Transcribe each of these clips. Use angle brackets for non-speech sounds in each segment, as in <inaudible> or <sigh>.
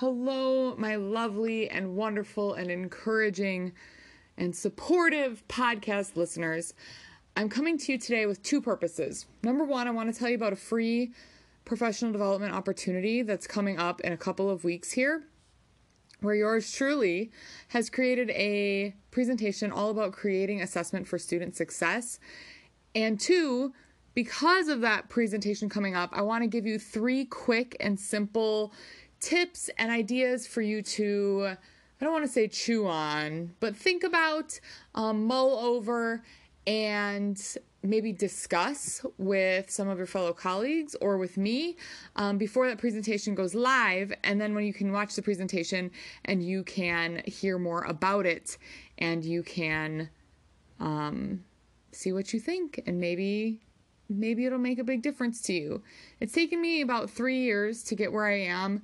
Hello, my lovely and wonderful and encouraging and supportive podcast listeners. I'm coming to you today with two purposes. Number one, I want to tell you about a free professional development opportunity that's coming up in a couple of weeks here, where yours truly has created a presentation all about creating assessment for student success. And two, because of that presentation coming up, I want to give you three quick and simple tips and ideas for you to, I don't want to say chew on, but think about, um, mull over, and maybe discuss with some of your fellow colleagues or with me um, before that presentation goes live. And then when you can watch the presentation and you can hear more about it and you can um, see what you think and maybe maybe it'll make a big difference to you. It's taken me about three years to get where I am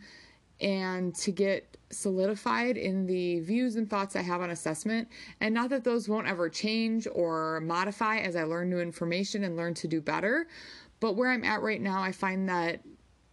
and to get solidified in the views and thoughts I have on assessment. And not that those won't ever change or modify as I learn new information and learn to do better. But where I'm at right now, I find that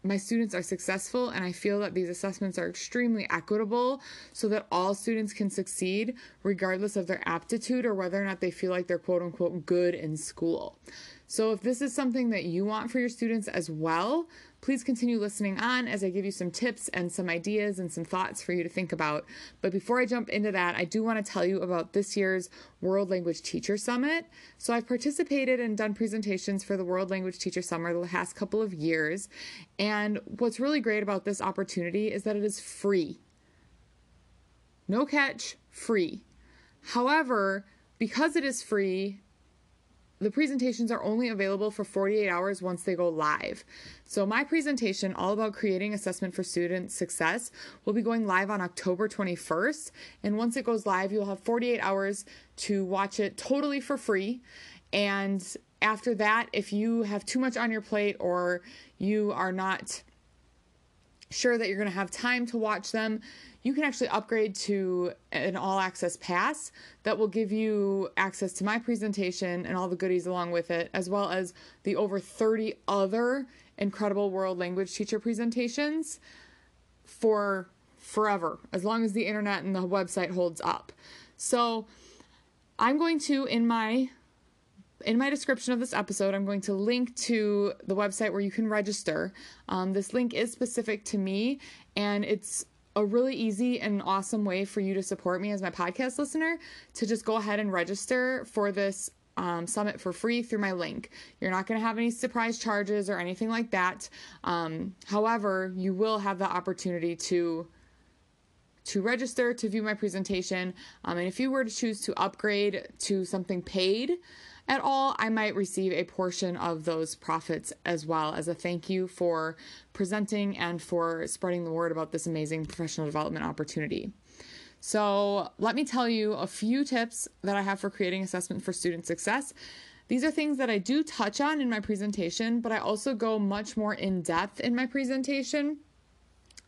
my students are successful and I feel that these assessments are extremely equitable so that all students can succeed regardless of their aptitude or whether or not they feel like they're quote unquote good in school. So if this is something that you want for your students as well, please continue listening on as I give you some tips and some ideas and some thoughts for you to think about. But before I jump into that, I do want to tell you about this year's World Language Teacher Summit. So I've participated and done presentations for the World Language Teacher Summit the last couple of years. And what's really great about this opportunity is that it is free. No catch, free. However, because it is free, the presentations are only available for 48 hours once they go live. So, my presentation, all about creating assessment for student success, will be going live on October 21st. And once it goes live, you'll have 48 hours to watch it totally for free. And after that, if you have too much on your plate or you are not sure that you're going to have time to watch them, you can actually upgrade to an all access pass that will give you access to my presentation and all the goodies along with it, as well as the over 30 other incredible world language teacher presentations for forever, as long as the internet and the website holds up. So, I'm going to, in my in my description of this episode, I'm going to link to the website where you can register. Um, this link is specific to me, and it's a really easy and awesome way for you to support me as my podcast listener to just go ahead and register for this um, summit for free through my link. You're not going to have any surprise charges or anything like that. Um, however, you will have the opportunity to to register to view my presentation. Um, and if you were to choose to upgrade to something paid, at all, I might receive a portion of those profits as well as a thank you for presenting and for spreading the word about this amazing professional development opportunity. So, let me tell you a few tips that I have for creating assessment for student success. These are things that I do touch on in my presentation, but I also go much more in depth in my presentation.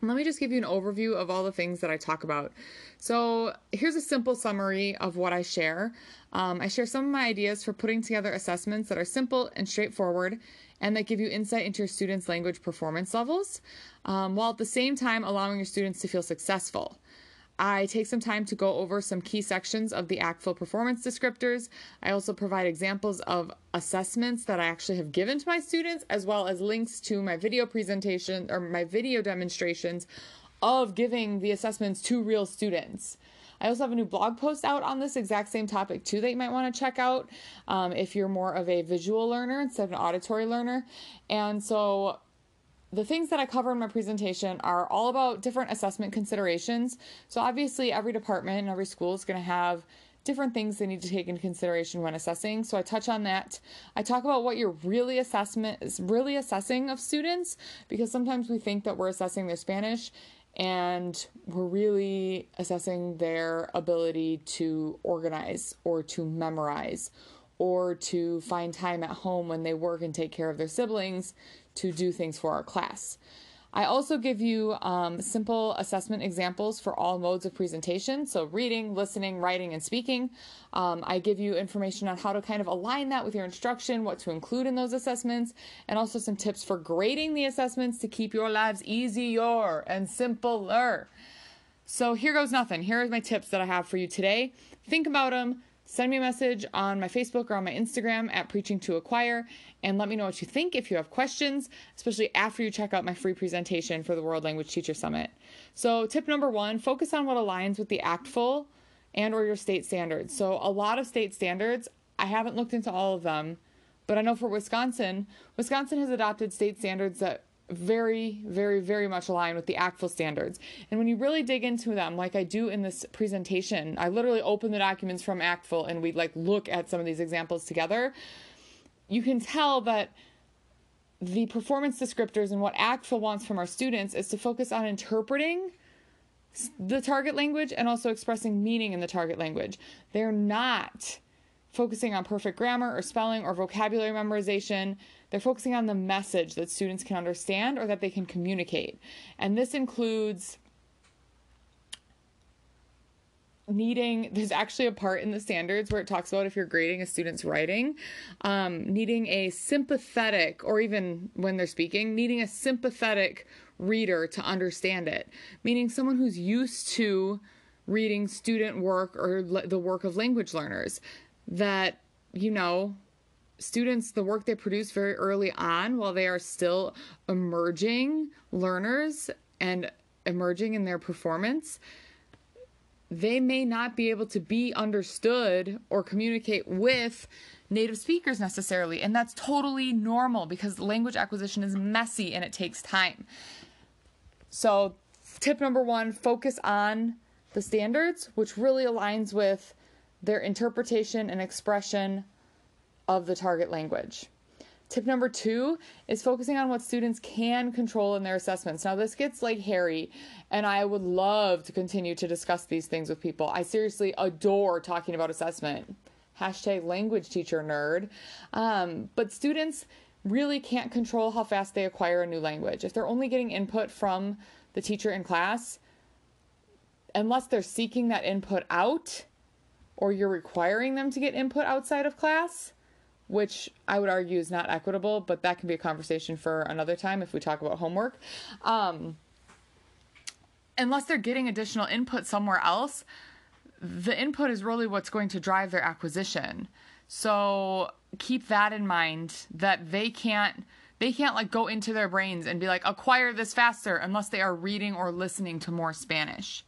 Let me just give you an overview of all the things that I talk about. So, here's a simple summary of what I share. Um, I share some of my ideas for putting together assessments that are simple and straightforward and that give you insight into your students' language performance levels, um, while at the same time allowing your students to feel successful. I take some time to go over some key sections of the ACTFL performance descriptors. I also provide examples of assessments that I actually have given to my students, as well as links to my video presentation or my video demonstrations of giving the assessments to real students. I also have a new blog post out on this exact same topic too that you might want to check out um, if you're more of a visual learner instead of an auditory learner. And so the things that I cover in my presentation are all about different assessment considerations. So, obviously, every department and every school is going to have different things they need to take into consideration when assessing. So I touch on that. I talk about what you're really assessment is really assessing of students because sometimes we think that we're assessing their Spanish and we're really assessing their ability to organize or to memorize or to find time at home when they work and take care of their siblings to do things for our class. I also give you um, simple assessment examples for all modes of presentation, so reading, listening, writing, and speaking. Um, I give you information on how to kind of align that with your instruction, what to include in those assessments, and also some tips for grading the assessments to keep your lives easier and simpler. So here goes nothing. Here are my tips that I have for you today. Think about them send me a message on my Facebook or on my Instagram at Preaching to Acquire and let me know what you think if you have questions, especially after you check out my free presentation for the World Language Teacher Summit. So, tip number 1, focus on what aligns with the ACTFL and or your state standards. So, a lot of state standards, I haven't looked into all of them, but I know for Wisconsin, Wisconsin has adopted state standards that very, very, very much align with the ACTFL standards. And when you really dig into them, like I do in this presentation, I literally open the documents from ACTFL and we like look at some of these examples together. You can tell that the performance descriptors and what ACTFL wants from our students is to focus on interpreting the target language and also expressing meaning in the target language. They're not focusing on perfect grammar or spelling or vocabulary memorization. They're focusing on the message that students can understand or that they can communicate. And this includes needing there's actually a part in the standards where it talks about if you're grading a student's writing um, needing a sympathetic or even when they're speaking needing a sympathetic reader to understand it meaning someone who's used to reading student work or le- the work of language learners that you know students the work they produce very early on while they are still emerging learners and emerging in their performance they may not be able to be understood or communicate with native speakers necessarily. And that's totally normal because language acquisition is messy and it takes time. So tip number 1 focus on the standards which really aligns with their interpretation and expression of the target language. Tip number two is focusing on what students can control in their assessments. Now, this gets like hairy, and I would love to continue to discuss these things with people. I seriously adore talking about assessment. Hashtag language teacher nerd. Um, but students really can't control how fast they acquire a new language. If they're only getting input from the teacher in class, unless they're seeking that input out or you're requiring them to get input outside of class, which I would argue is not equitable, but that can be a conversation for another time if we talk about homework. Um, unless they're getting additional input somewhere else, the input is really what's going to drive their acquisition. So keep that in mind that they can't they can't like go into their brains and be like acquire this faster unless they are reading or listening to more Spanish.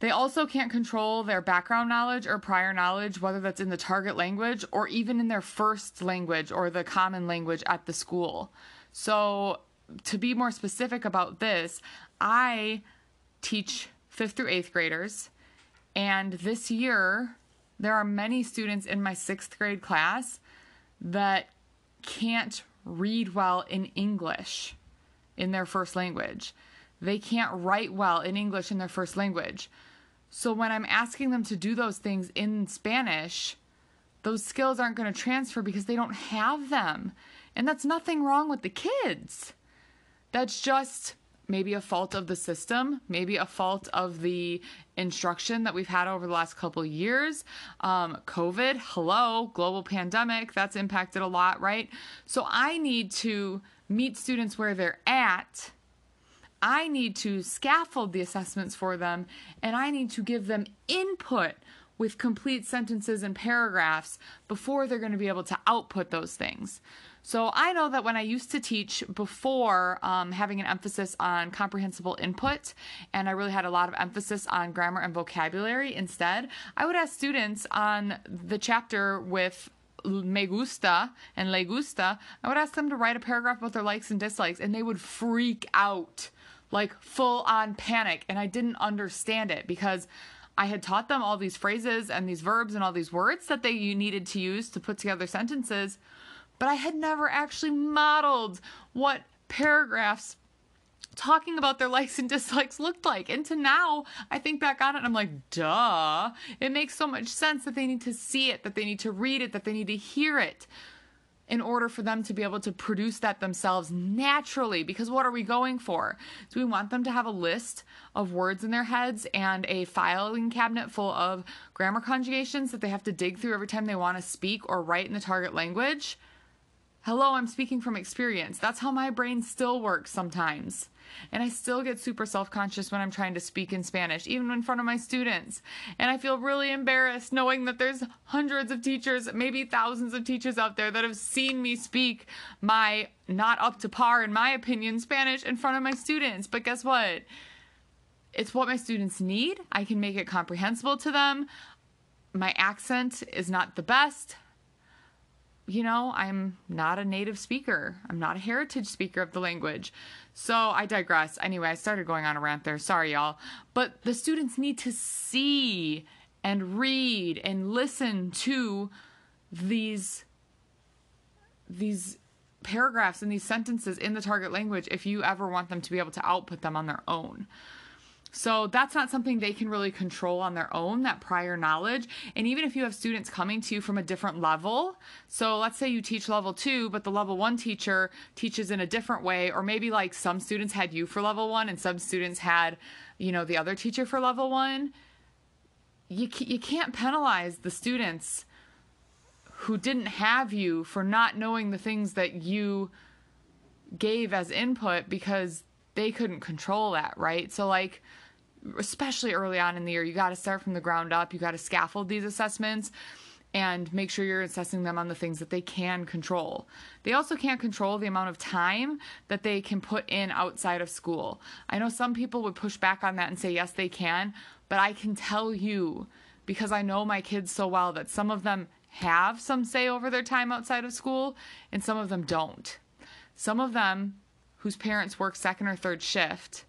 They also can't control their background knowledge or prior knowledge, whether that's in the target language or even in their first language or the common language at the school. So, to be more specific about this, I teach fifth through eighth graders, and this year there are many students in my sixth grade class that can't read well in English in their first language. They can't write well in English in their first language. So when I'm asking them to do those things in Spanish, those skills aren't going to transfer because they don't have them. And that's nothing wrong with the kids. That's just maybe a fault of the system, maybe a fault of the instruction that we've had over the last couple years. Um, COVID, hello, global pandemic, that's impacted a lot, right? So I need to meet students where they're at I need to scaffold the assessments for them and I need to give them input with complete sentences and paragraphs before they're going to be able to output those things. So I know that when I used to teach before um, having an emphasis on comprehensible input, and I really had a lot of emphasis on grammar and vocabulary instead, I would ask students on the chapter with me gusta and le gusta, I would ask them to write a paragraph about their likes and dislikes, and they would freak out like full on panic. And I didn't understand it because I had taught them all these phrases and these verbs and all these words that they needed to use to put together sentences, but I had never actually modeled what paragraphs talking about their <laughs> likes and dislikes looked like. And to now, I think back on it and I'm like, duh. It makes so much sense that they need to see it, that they need to read it, that they need to hear it. In order for them to be able to produce that themselves naturally. Because what are we going for? Do we want them to have a list of words in their heads and a filing cabinet full of grammar conjugations that they have to dig through every time they want to speak or write in the target language? Hello, I'm speaking from experience. That's how my brain still works sometimes. And I still get super self conscious when I'm trying to speak in Spanish, even in front of my students. And I feel really embarrassed knowing that there's hundreds of teachers, maybe thousands of teachers out there that have seen me speak my not up to par, in my opinion, Spanish in front of my students. But guess what? It's what my students need. I can make it comprehensible to them. My accent is not the best you know, I'm not a native speaker. I'm not a heritage speaker of the language. So I digress. Anyway, I started going on a rant there. Sorry, y'all. But the students need to see and read and listen to these these paragraphs and these sentences in the target language if you ever want them to be able to output them on their own. So that's not something they can really control on their own, that prior knowledge. And even if you have students coming to you from a different level, so let's say you teach level two, but the level one teacher teaches in a different way, or maybe like some students had you for level one and some students had, you know, the other teacher for level one. You, you can't penalize the students who didn't have you for not knowing the things that you gave as input because they couldn't control that, right? So, like, especially early on in the year, you got to start from the ground up. You got to scaffold these assessments and make sure you're assessing them on the things that they can control. They also can't control the amount of time that they can put in outside of school. I know some people would push back on that and say, yes, they can, but I can tell you because I know my kids so well that some of them have some say over their time outside of school and some of them don't. Some of them whose parents work second or third shift,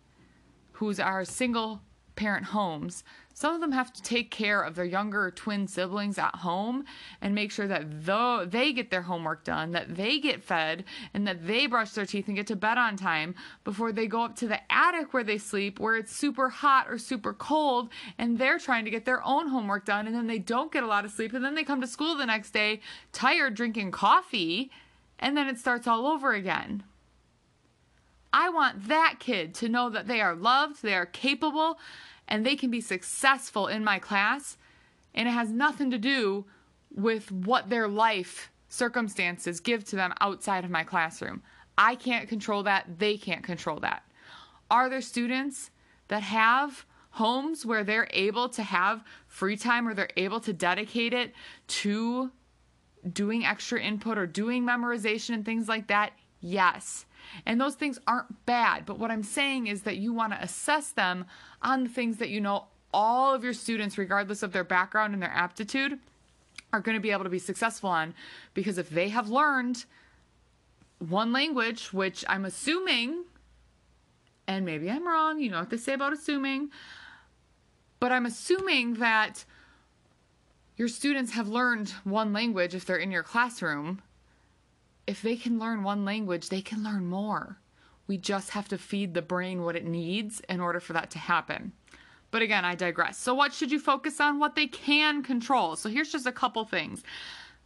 whose are single parent homes, some of them have to take care of their younger twin siblings at home and make sure that though they get their homework done, that they get fed, and that they brush their teeth and get to bed on time before they go up to the attic where they sleep, where it's super hot or super cold, and they're trying to get their own homework done, and then they don't get a lot of sleep, and then they come to school the next day tired, drinking coffee, and then it starts all over again. I want that kid to know that they are loved, they are capable, and they can be successful in my class. And it has nothing to do with what their life circumstances give to them outside of my classroom. I can't control that. They can't control that. Are there students that have homes where they're able to have free time or they're able to dedicate it to doing extra input or doing memorization and things like that? Yes. And those things aren't bad. But what I'm saying is that you want to assess them on the things that you know all of your students, regardless of their background and their aptitude, are going to be able to be successful on. Because if they have learned one language, which I'm assuming, and maybe I'm wrong, you know what they say about assuming, but I'm assuming that your students have learned one language if they're in your classroom if they can learn one language, they can learn more. We just have to feed the brain what it needs in order for that to happen. But again, I digress. So, what should you focus on? What they can control. So, here's just a couple things.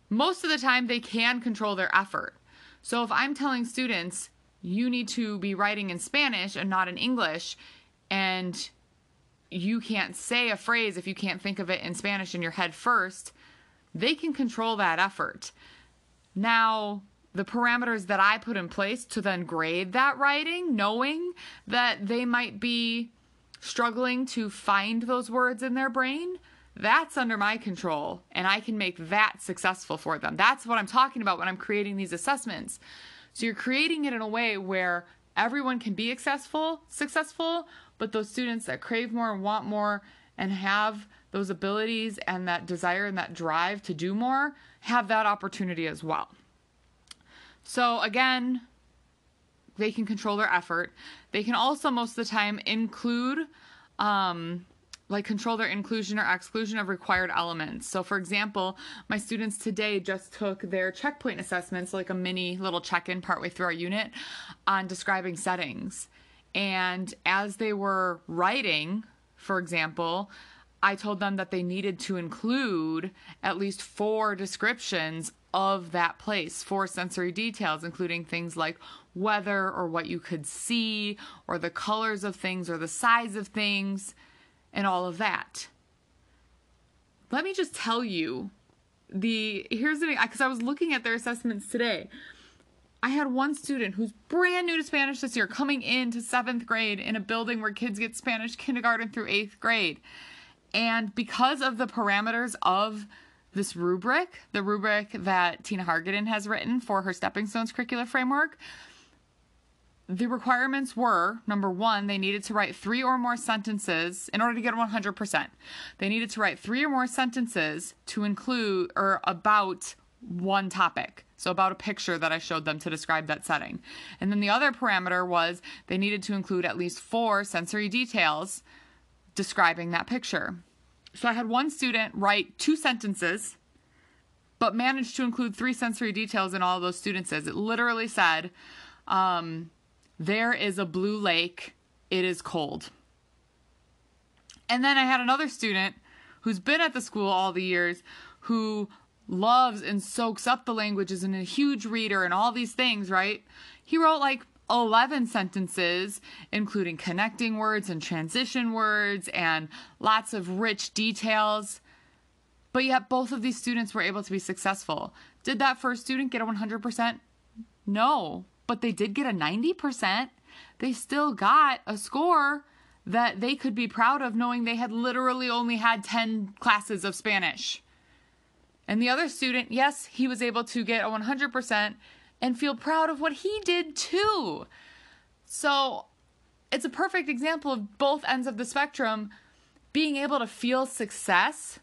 Most of the time, they can control their effort. So, if I'm telling students, you need to be writing in Spanish and not in English, and you can't say a phrase if you can't think of it in Spanish in your head first, they can control that effort. Now, the parameters that I put in place to then grade that writing, knowing that they might be struggling to find those words in their brain, that's under my control and I can make that successful for them. That's what I'm talking about when I'm creating these assessments. So you're creating it in a way where everyone can be successful, successful, but those students that crave more and want more and have those abilities and that desire and that drive to do more have that opportunity as well. So again, they can control their effort. They can also most of the time include um, like control their inclusion or exclusion of required elements. So for example, my students today just took their checkpoint assessments, like a mini little check-in partway through our unit on describing settings. And as they were writing, for example, I told them that they needed to include at least four descriptions of that place for sensory details, including things like weather or what you could see or the colors of things or the size of things and all of that. Let me just tell you the here's the thing because I was looking at their assessments today. I had one student who's brand new to Spanish this year coming into seventh grade in a building where kids get Spanish kindergarten through eighth grade. And because of the parameters of this rubric, the rubric that Tina Hargaden has written for her Stepping Stones curricular framework, the requirements were number one, they needed to write three or more sentences in order to get 100%. They needed to write three or more sentences to include or about one topic. So, about a picture that I showed them to describe that setting. And then the other parameter was they needed to include at least four sensory details describing that picture. So, I had one student write two sentences, but managed to include three sensory details in all those students. It literally said, um, There is a blue lake, it is cold. And then I had another student who's been at the school all the years who loves and soaks up the languages and a huge reader and all these things, right? He wrote like 11 sentences, including connecting words and transition words and lots of rich details. But yet, both of these students were able to be successful. Did that first student get a 100%? No, but they did get a 90%. They still got a score that they could be proud of knowing they had literally only had 10 classes of Spanish. And the other student, yes, he was able to get a 100% and feel proud of what he did too. So it's a perfect example of both ends of the spectrum being able to feel success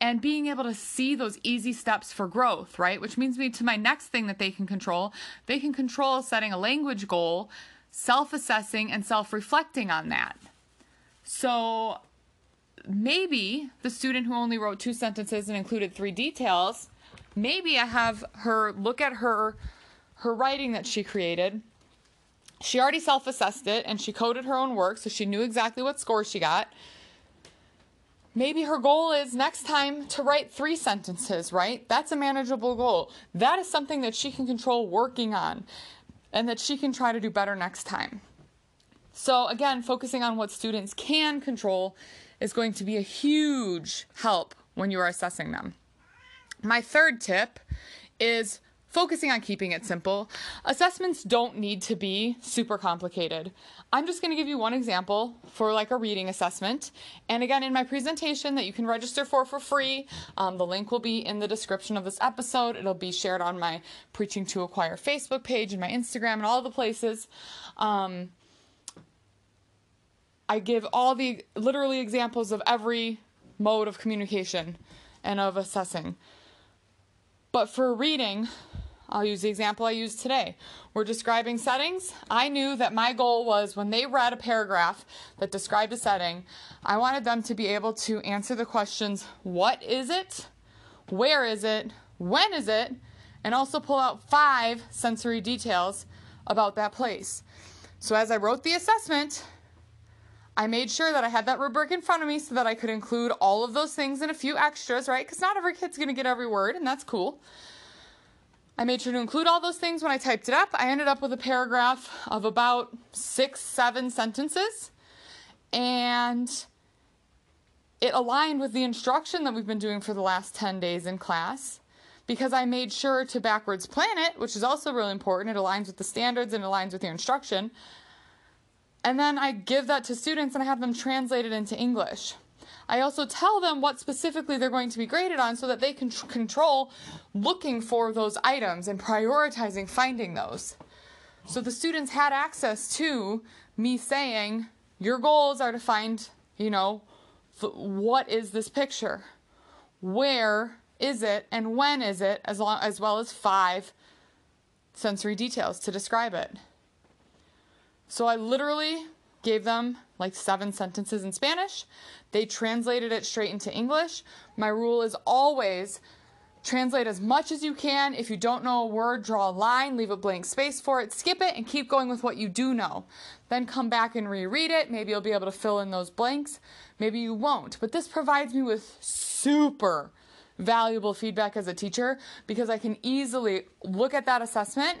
and being able to see those easy steps for growth, right? Which means me to my next thing that they can control. They can control setting a language goal, self assessing, and self reflecting on that. So maybe the student who only wrote two sentences and included three details, maybe I have her look at her her writing that she created. She already self-assessed it and she coded her own work so she knew exactly what score she got. Maybe her goal is next time to write three sentences, right? That's a manageable goal. That is something that she can control working on and that she can try to do better next time. So, again, focusing on what students can control is going to be a huge help when you are assessing them. My third tip is focusing on keeping it simple. Assessments don't need to be super complicated. I'm just going to give you one example for like a reading assessment. And again, in my presentation that you can register for for free, um, the link will be in the description of this episode. It'll be shared on my Preaching to Acquire Facebook page and my Instagram and all the places. Um, I give all the literally examples of every mode of communication and of assessing. But for reading, I'll use the example I used today. We're describing settings. I knew that my goal was when they read a paragraph that described a setting, I wanted them to be able to answer the questions what is it? Where is it? When is it? And also pull out five sensory details about that place. So as I wrote the assessment, I made sure that I had that rubric in front of me so that I could include all of those things and a few extras, right? Because not every kid's to get every word, and that's cool. I made sure to include all those things when I typed it up. I ended up with a paragraph of about six, seven sentences, and it aligned with the instruction that we've been doing for the last 10 days in class because I made sure to backwards plan it, which is also really important. It aligns with the standards and aligns with your instruction. And then I give that to students and I have them translate it into English. I also tell them what specifically they're going to be graded on so that they can tr- control looking for those items and prioritizing finding those. So the students had access to me saying, Your goals are to find, you know, what is this picture? Where is it? And when is it? As, long, as well as five sensory details to describe it. So I literally gave them like seven sentences in Spanish. They translated it straight into English. My rule is always translate as much as you can. If you don't know a word, draw a line, leave a blank space for it, skip it, and keep going with what you do know. Then come back and reread it. Maybe you'll be able to fill in those blanks. Maybe you won't. But this provides me with super valuable feedback as a teacher because I can easily look at that assessment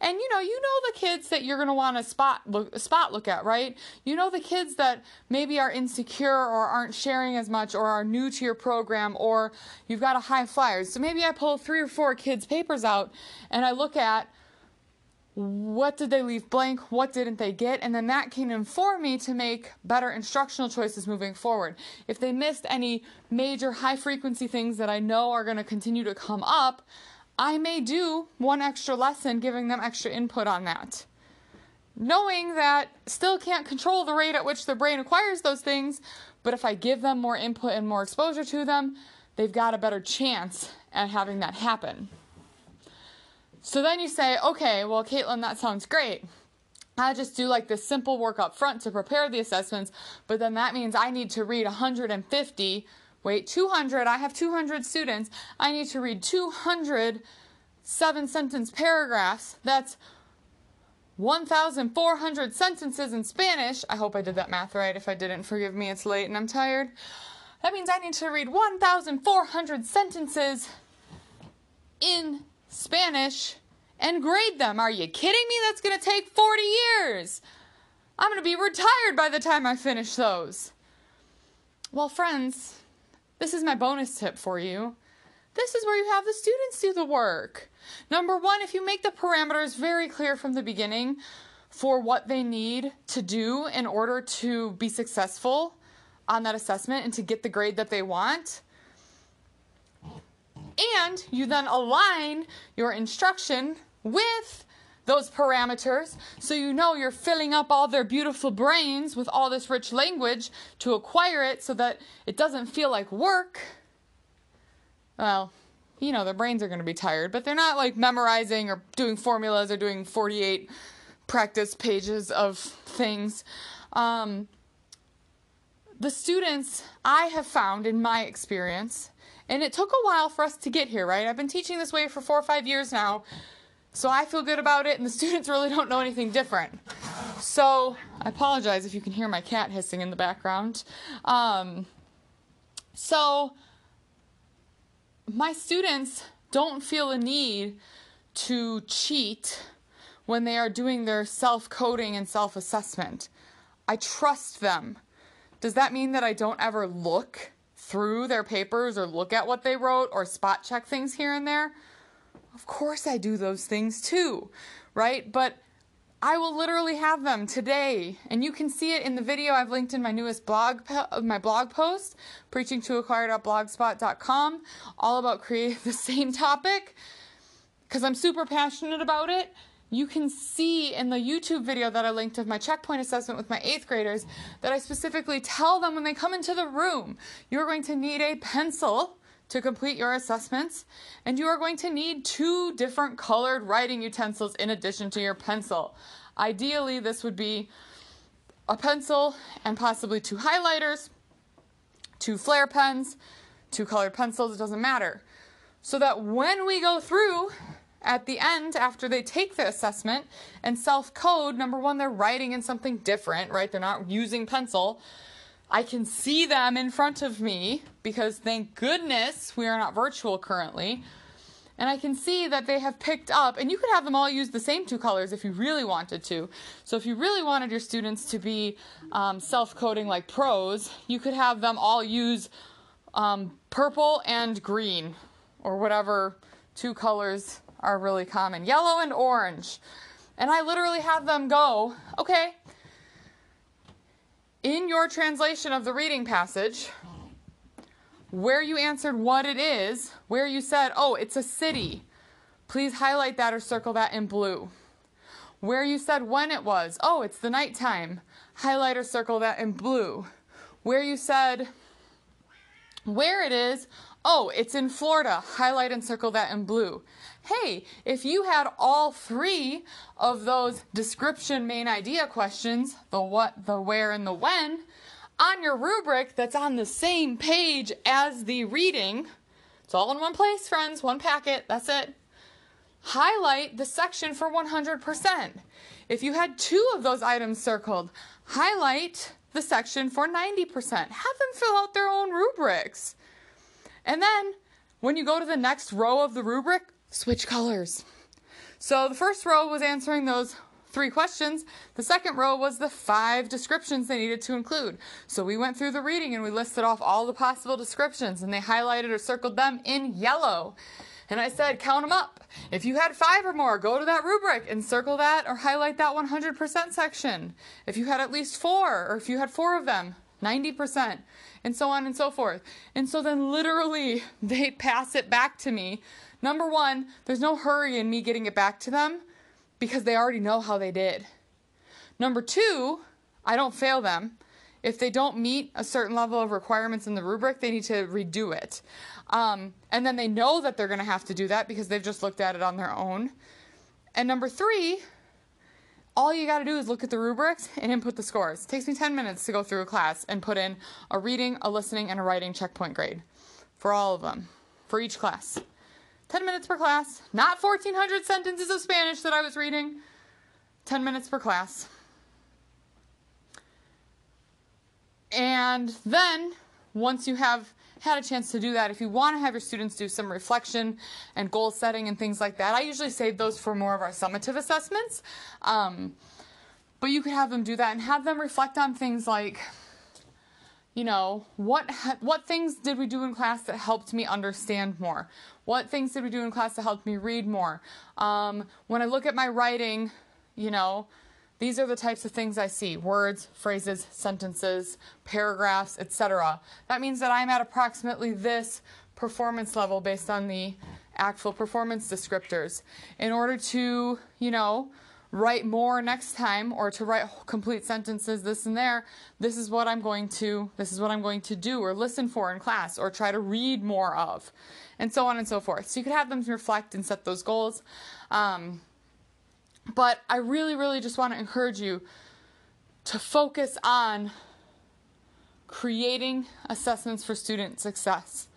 and you know, you know the kids that you're going to want to spot look spot look at, right? You know the kids that maybe are insecure or aren't sharing as much or are new to your program or you've got a high flyers. So maybe I pull three or four kids papers out and I look at what did they leave blank? What didn't they get? And then that can inform me to make better instructional choices moving forward. If they missed any major high frequency things that I know are going to continue to come up, I may do one extra lesson giving them extra input on that. Knowing that still can't control the rate at which their brain acquires those things, but if I give them more input and more exposure to them, they've got a better chance at having that happen. So then you say, okay, well, Kaitlin, that sounds great. I just do like this simple work up front to prepare the assessments, but then that means I need to read 150 Wait, 200. I have 200 students. I need to read 200 seven sentence paragraphs. That's 1,400 sentences in Spanish. I hope I did that math right. If I didn't, forgive me. It's late and I'm tired. That means I need to read 1,400 sentences in Spanish and grade them. Are you kidding me? That's going to take 40 years. I'm going to be retired by the time I finish those. Well, friends, this is my bonus tip for you. This is where you have the students do the work. Number one, if you make the parameters very clear from the beginning for what they need to do in order to be successful on that assessment and to get the grade that they want, and you then align your instruction with those parameters so you know you're filling up all their beautiful brains with all this rich language to acquire it so that it doesn't feel like work. Well, you know, their brains are going to be tired, but they're not like memorizing or doing formulas or doing 48 practice pages of things. Um, the students I have found in my experience, and it took a while for us to get here, right? I've been teaching this way for four or five years now. So I feel good about it, and the <laughs> students really don't know anything different. So I apologize if you can hear my cat hissing in the background. Um, so my students don't feel a need to cheat when they are doing their self coding and self assessment. I trust them. Does that mean that I don't ever look through their papers or look at what they wrote or spot check things here and there? Of course, I do those things too, right? But I will literally have them today, and you can see it in the video I've linked in my newest blog, uh, my blog post, preaching to acquire.blogspot.com, all about creating <laughs> the same topic, because I'm super passionate about it. You can see in the YouTube video that I linked of my checkpoint assessment with my eighth graders that I specifically tell them when they come into the room, you're going to need a pencil to complete your assessments, and you are going to need two different colored writing utensils in addition to your pencil. Ideally, this would be a pencil and possibly two highlighters, two Flair pens, two colored pencils, it doesn't matter. So that when we go through at the end, after they take the assessment and self code, number one, they're writing in something different, right? They're not using pencil. I can see them in front of me because thank goodness we are not virtual currently. And I can see that they have picked up, and you could have them all use the same two colors if you really wanted to. So, if you really wanted your students to be um, self coding like pros, you could have them all use um, purple and green, or whatever two colors are really common yellow and orange. And I literally have them go, okay, in your translation of the reading passage, where you answered what it is, where you said, oh, it's a city, please highlight that or circle that in blue. Where you said when it was, oh, it's the nighttime, highlight or circle that in blue. Where you said where it is, oh, it's in Florida, highlight and circle that in blue hey, if you had all three of those description main idea questions, the what, the where, and the when, on your rubric that's on the same page as the reading, it's all in one place, friends, one packet, that's it. Highlight the section for 100%. If you had two of those items circled, highlight the section for 90%. Have them fill out their own rubrics. And then when you go to the next row of the rubric, switch colors. So the first row was answering those three questions. The second row was the five descriptions they needed to include. So we went through the reading and we listed off all the possible descriptions and they highlighted or circled them in yellow. And I said, count them up. If you had five or more, go to that rubric and circle that or highlight that 100% section. If you had at least four, or if you had four of them, 90%, and so on and so forth. And so then literally <laughs> they pass it back to me. Number one, there's no hurry in me getting it back to them because they already know how they did. Number two, I don't fail them. If they don't meet a certain level of requirements in the rubric, they need to redo it. Um, and then they know that they're going to have to do that because they've just looked at it on their own. And number three, all you got to do is look at the rubrics and input the scores. It takes me 10 minutes to go through a class and put in a reading, a listening, and a writing checkpoint grade for all of them, for each class. 10 minutes per class, not 1,400 sentences of Spanish that I was reading. 10 minutes per class. And then, once you have had a chance to do that, if you want to have your students do some reflection and goal setting and things like that, I usually save those for more of our summative assessments. Um, but you could have them do that and have them reflect on things like, you know, what what things did we do in class that helped me understand more? What things did we do in class that helped me read more? Um, when I look at my writing, you know, these are the types of things I see words, phrases, sentences, paragraphs, etc. That means that I'm at approximately this performance level based on the actual performance descriptors. In order to, you know, write more next time or to write complete sentences this and there this is what i'm going to this is what i'm going to do or listen for in class or try to read more of and so on and so forth. So you could have them reflect and set those goals. Um, but I really, really just want to encourage you to focus on creating assessments for student success,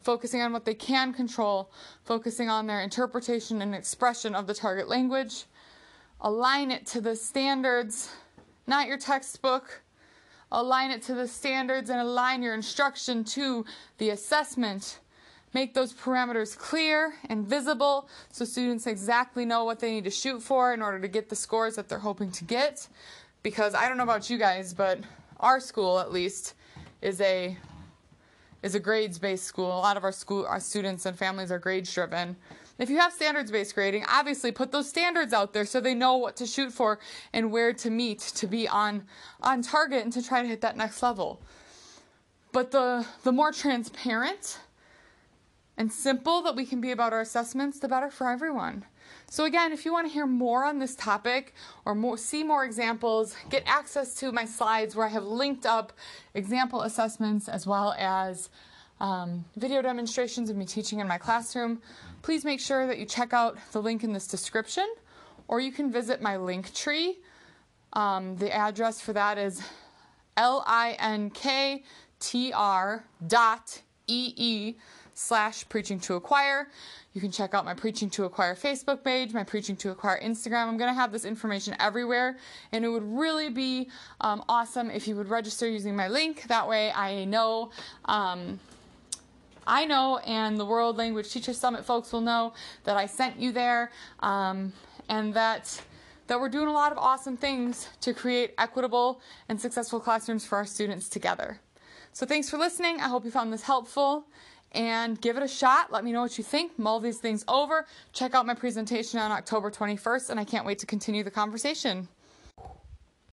focusing on what they can control, focusing on their interpretation and expression of the target language, align it to the standards, not your textbook. Align it to the standards and align your instruction to the assessment Make those parameters clear and visible so students exactly know what they need to shoot for in order to get the scores that they're hoping to get. Because I don't know about you guys, but our school at least is a is a grades based school. A lot of our school our students and families are grades driven. If you have standards based grading, obviously put those standards out there so they know what to shoot for and where to meet to be on on target and to try to hit that next level. But the the more transparent and simple that we can be about our assessments, the better for everyone. So again, if you want to hear more on this topic or more, see more examples, get access to my slides where I have linked up example assessments as well as um, video demonstrations of me teaching in my classroom, please make sure that you check out the link in this description or you can visit my link tree. Um, the address for that is linktr dot ee slash preaching to acquire. You can check out my Preaching to Acquire Facebook page, my Preaching to Acquire Instagram. I'm going to have this information everywhere, and it would really be um, awesome if you would register using my link. That way, I know. Um, I know, and the World Language Teacher Summit folks will know that I sent you there, um, and that that we're doing a lot of awesome things to create equitable and successful classrooms for our students together. So thanks for listening. I hope you found this helpful, and give it a shot. Let me know what you think. Mull these things over. Check out my presentation on October 21st, and I can't wait to continue the conversation.